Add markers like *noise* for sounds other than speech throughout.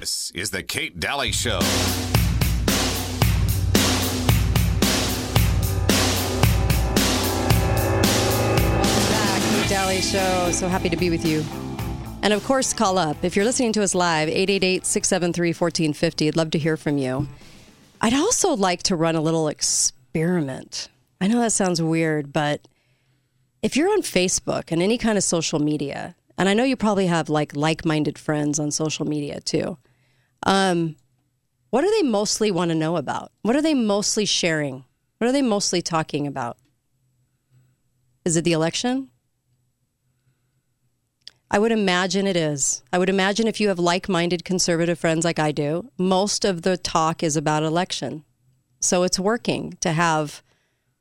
This is the Kate Dalley Show. Dalley Show. So happy to be with you. And of course, call up. If you're listening to us live, 888 673 1450. I'd love to hear from you. I'd also like to run a little experiment. I know that sounds weird, but if you're on Facebook and any kind of social media, and I know you probably have like like-minded friends on social media too. Um, what do they mostly want to know about? What are they mostly sharing? What are they mostly talking about? Is it the election? I would imagine it is. I would imagine if you have like-minded conservative friends like I do, most of the talk is about election. So it's working to have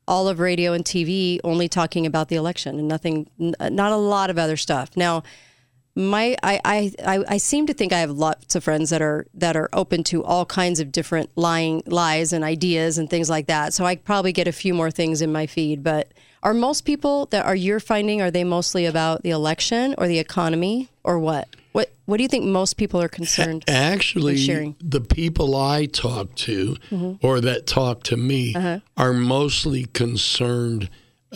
all of radio and TV only talking about the election and nothing, not a lot of other stuff. Now, my I, I I I seem to think I have lots of friends that are that are open to all kinds of different lying lies and ideas and things like that. So I probably get a few more things in my feed. But are most people that are you're finding are they mostly about the election or the economy or what? What what do you think most people are concerned? Actually, sharing. the people I talk to Mm-hmm. or that talk to me Uh-huh. are mostly concerned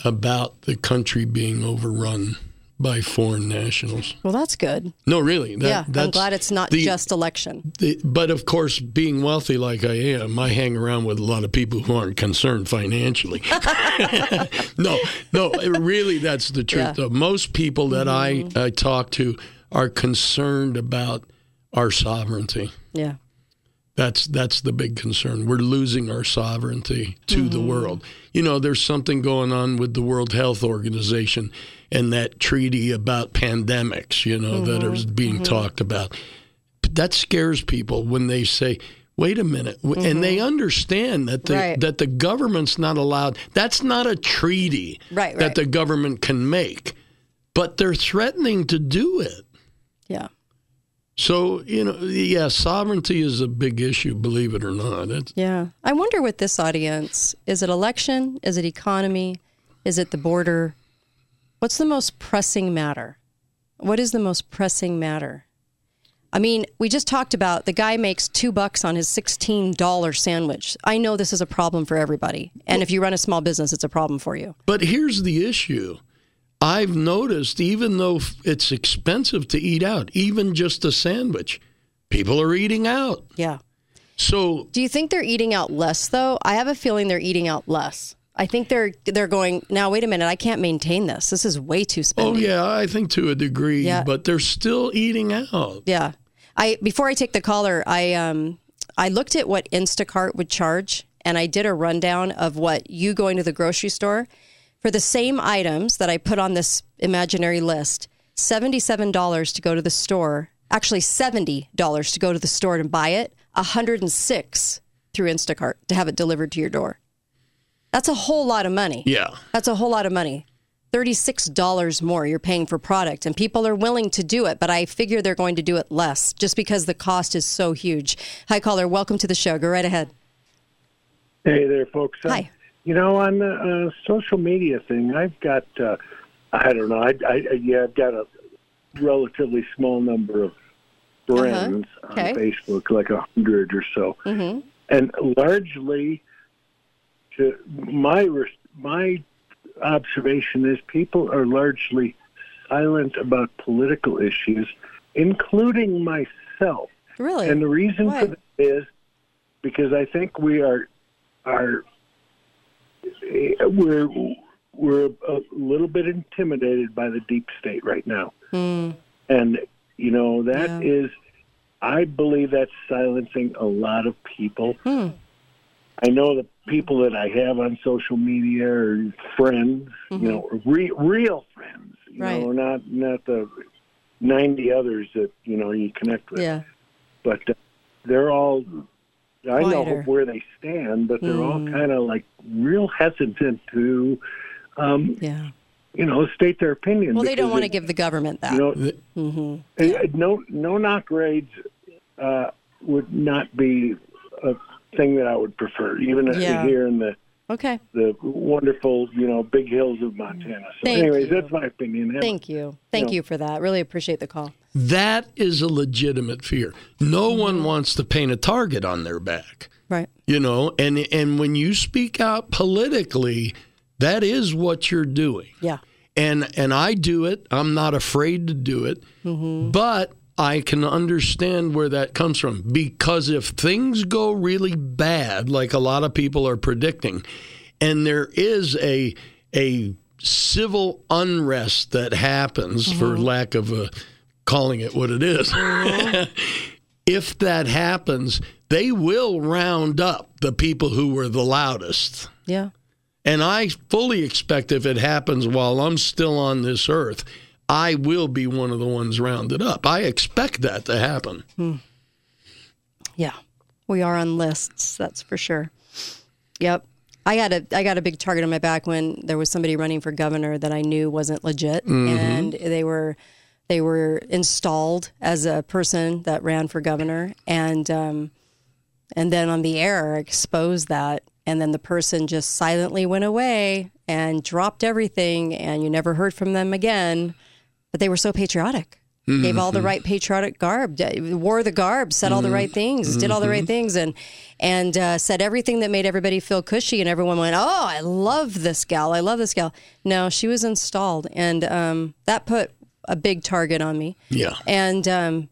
about the country being overrun by foreign nationals. Well, that's good. No, really. That, yeah, I'm glad it's not the- just election. the- but of course, being wealthy like I am, I hang around with a lot of people who aren't concerned financially. *laughs* no, no, really, that's the truth. Yeah. Though most people that Mm-hmm. I, I talk to are concerned about our sovereignty. Yeah. That's that's the big concern. We're losing our sovereignty to Mm-hmm. the world. You know, there's something going on with the World Health Organization and that treaty about pandemics, you know, that Mm-hmm. is being talked about. That scares people when they say, "Wait a minute." W And they understand that the Mm-hmm. Right. that the government's not allowed. That's not a treaty Right, that the government can make. But they're threatening to do it. Yeah. So, you know, yeah, sovereignty is a big issue, believe it or not. It's, Yeah. I wonder with this audience is it election? Is it economy? Is it the border? What's the most pressing matter? What is the most pressing matter? I mean, we just talked about the guy makes two bucks on his $16 sandwich. I know this is a problem for everybody. And if you run a small business, it's a problem for you. But here's the issue. I've noticed, even though it's expensive to eat out, even just a sandwich, people are eating out. Yeah. So, Do you think they're eating out less though? I have a feeling they're eating out less. I think they're they're going, now wait a minute, I can't maintain this. This is way too small. oh, yeah, I think to a degree, Yeah. but they're still eating out. Yeah. I before I take the caller, I um I looked at what Instacart would charge and I did a rundown of what you going to the grocery store for the same items that I put on this imaginary list. $77 to go to the store. Actually $70 to go to the store and buy it. 106 through Instacart to have it delivered to your door. That's a whole lot of money. Yeah. That's a whole lot of money. $36 more you're paying for product and people are willing to do it, but I figure they're going to do it less just because the cost is so huge. Hi caller, welcome to the show. Go right ahead. Hey there, folks. Uh, Hi. You know, on the uh, social media thing, I've got, uh, I don't know, I, I, yeah, I've got a relatively small number of friends Uh-huh. Okay. on Facebook, like a hundred or so, Mm-hmm. and largely, to my my observation is people are largely silent about political issues, including myself. Really? And the reason Why? for that is because I think we are are we're we're a little bit intimidated by the deep state right now, Mm, and you know that Yeah. is, I believe that's silencing a lot of people. Hmm. I know the people that I have on social media are friends, you know, re- real friends, you Mm-hmm. Right. know, not not the ninety others that you know you connect with yeah. but uh, they're all I know where they stand, but they're all Mm. kind of like real hesitant to, um, Yeah. you know, state their opinion. Well, they don't want to give the government that. You know, hmm uh, no no knock raids uh, would not be a thing that I would prefer, even Yeah. here in the Okay. the wonderful, you know, big hills of Montana. So, Thank anyways, you. that's my opinion. Thank you. Thank Yeah. you for that. Really appreciate the call. That is a legitimate fear. No mm-hmm. one wants to paint a target on their back. Right. you know and and when you speak out politically that is what you're doing Yeah. and and I do it I'm not afraid to do it mm-hmm. but I can understand where that comes from because if things go really bad like a lot of people are predicting and there is a a civil unrest that happens for mm-hmm. lack of a calling it what it is mm-hmm. *laughs* if that happens, they will round up the people who were the loudest. Yeah. And I fully expect if it happens while I'm still on this earth, I will be one of the ones rounded up. I expect that to happen. Yeah. We are on lists, that's for sure. Yep. I got a I got a big target on my back when there was somebody running for governor that I knew wasn't legit and they were they were installed as a person that ran for governor and um and then on the air exposed that and then the person just silently went away and dropped everything and you never heard from them again but they were so patriotic gave all the right patriotic garb wore the garb said all the right things did all the right things and and uh, said everything that made everybody feel cushy and everyone went oh i love this gal i love this gal no she was installed and um, that put a big target on me Yeah. and um,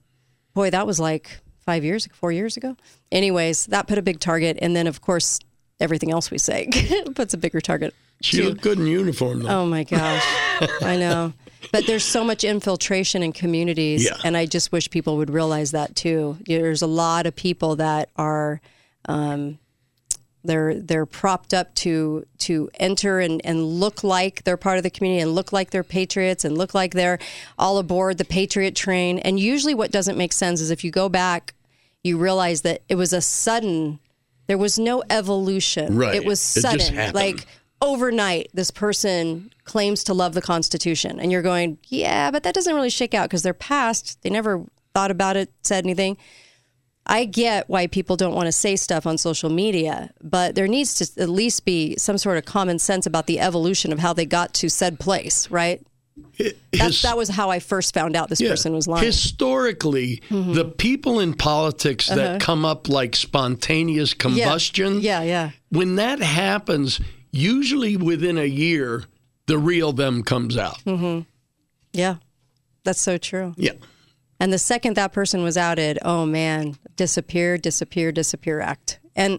boy, that was like five years, four years ago. Anyways, that put a big target. And then, of course, everything else we say *laughs* puts a bigger target. She too. looked good in uniform, though. Oh my gosh. *laughs* I know. But there's so much infiltration in communities. Yeah. And I just wish people would realize that too. There's a lot of people that are. Um, they're they're propped up to to enter and, and look like they're part of the community and look like they're patriots and look like they're all aboard the patriot train. And usually what doesn't make sense is if you go back, you realize that it was a sudden there was no evolution. Right. It was It just sudden. happened. like overnight this person claims to love the constitution and you're going yeah but that doesn't really shake out because they're past they never thought about it said anything i get why people don't want to say stuff on social media but there needs to at least be some sort of common sense about the evolution of how they got to said place right His- That's, that was how i first found out this yeah. person was lying Mm-hmm. Historically, the people in politics that come up like spontaneous Uh-huh. yeah. combustion, yeah yeah when that happens, usually within a year, the real them comes out. Mm-hmm. yeah that's so true Yeah. And the second that person was outed, oh man, disappear, disappear, disappear act. And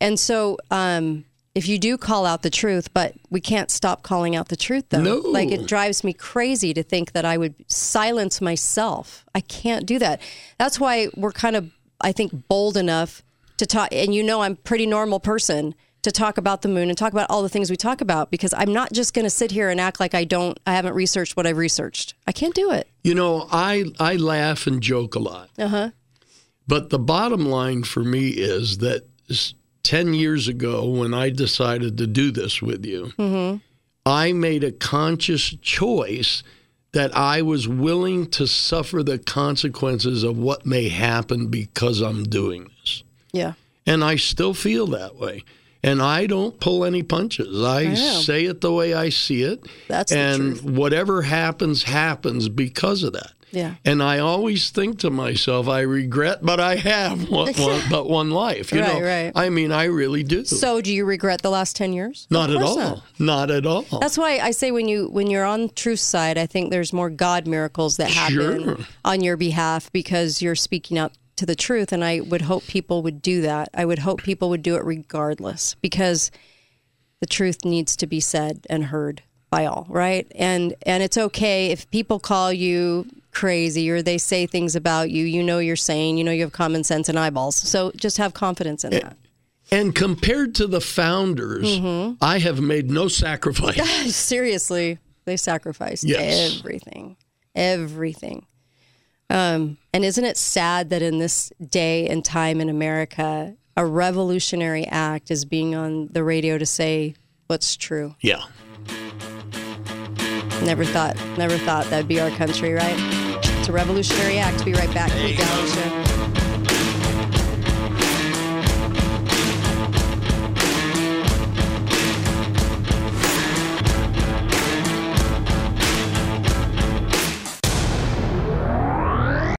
and so um, if you do call out the truth, but we can't stop calling out the truth though. No. Like it drives me crazy to think that I would silence myself. I can't do that. That's why we're kind of I think bold enough to talk and you know I'm a pretty normal person to talk about the moon and talk about all the things we talk about because I'm not just going to sit here and act like I don't I haven't researched what I've researched. I can't do it. You know, I I laugh and joke a lot. Uh-huh. But the bottom line for me is that 10 years ago when I decided to do this with you, I made a conscious choice that I was willing to suffer the consequences of what may happen because I'm doing this. Yeah. And I still feel that way. And I don't pull any punches. I, know. say it the way I see it. That's and whatever happens, happens because of that. Yeah. And I always think to myself, I regret, but I have *laughs* one, one, *laughs* but one life. You Right, know, right. I mean, I really do. So, do you regret the last ten years? not at all. not. Not. at all. That's why I say when you when you're on truth side, I think there's more God miracles that happen Sure. on your behalf because you're speaking out to the truth. And I would hope people would do that. I would hope people would do it regardless because the truth needs to be said and heard by all, right? And and it's okay if people call you crazy or they say things about you. You know you're saying. You know you have common sense and eyeballs. So just have confidence in that. and compared to the founders, Mm-hmm. I have made no sacrifice. *laughs* Seriously, they sacrificed Yes. everything, everything. Um, and isn't it sad that in this day and time in America, a revolutionary act is being on the radio to say what's true? yeah. Never thought, never thought that'd be our country, right? It's a revolutionary act. Be right back. Show.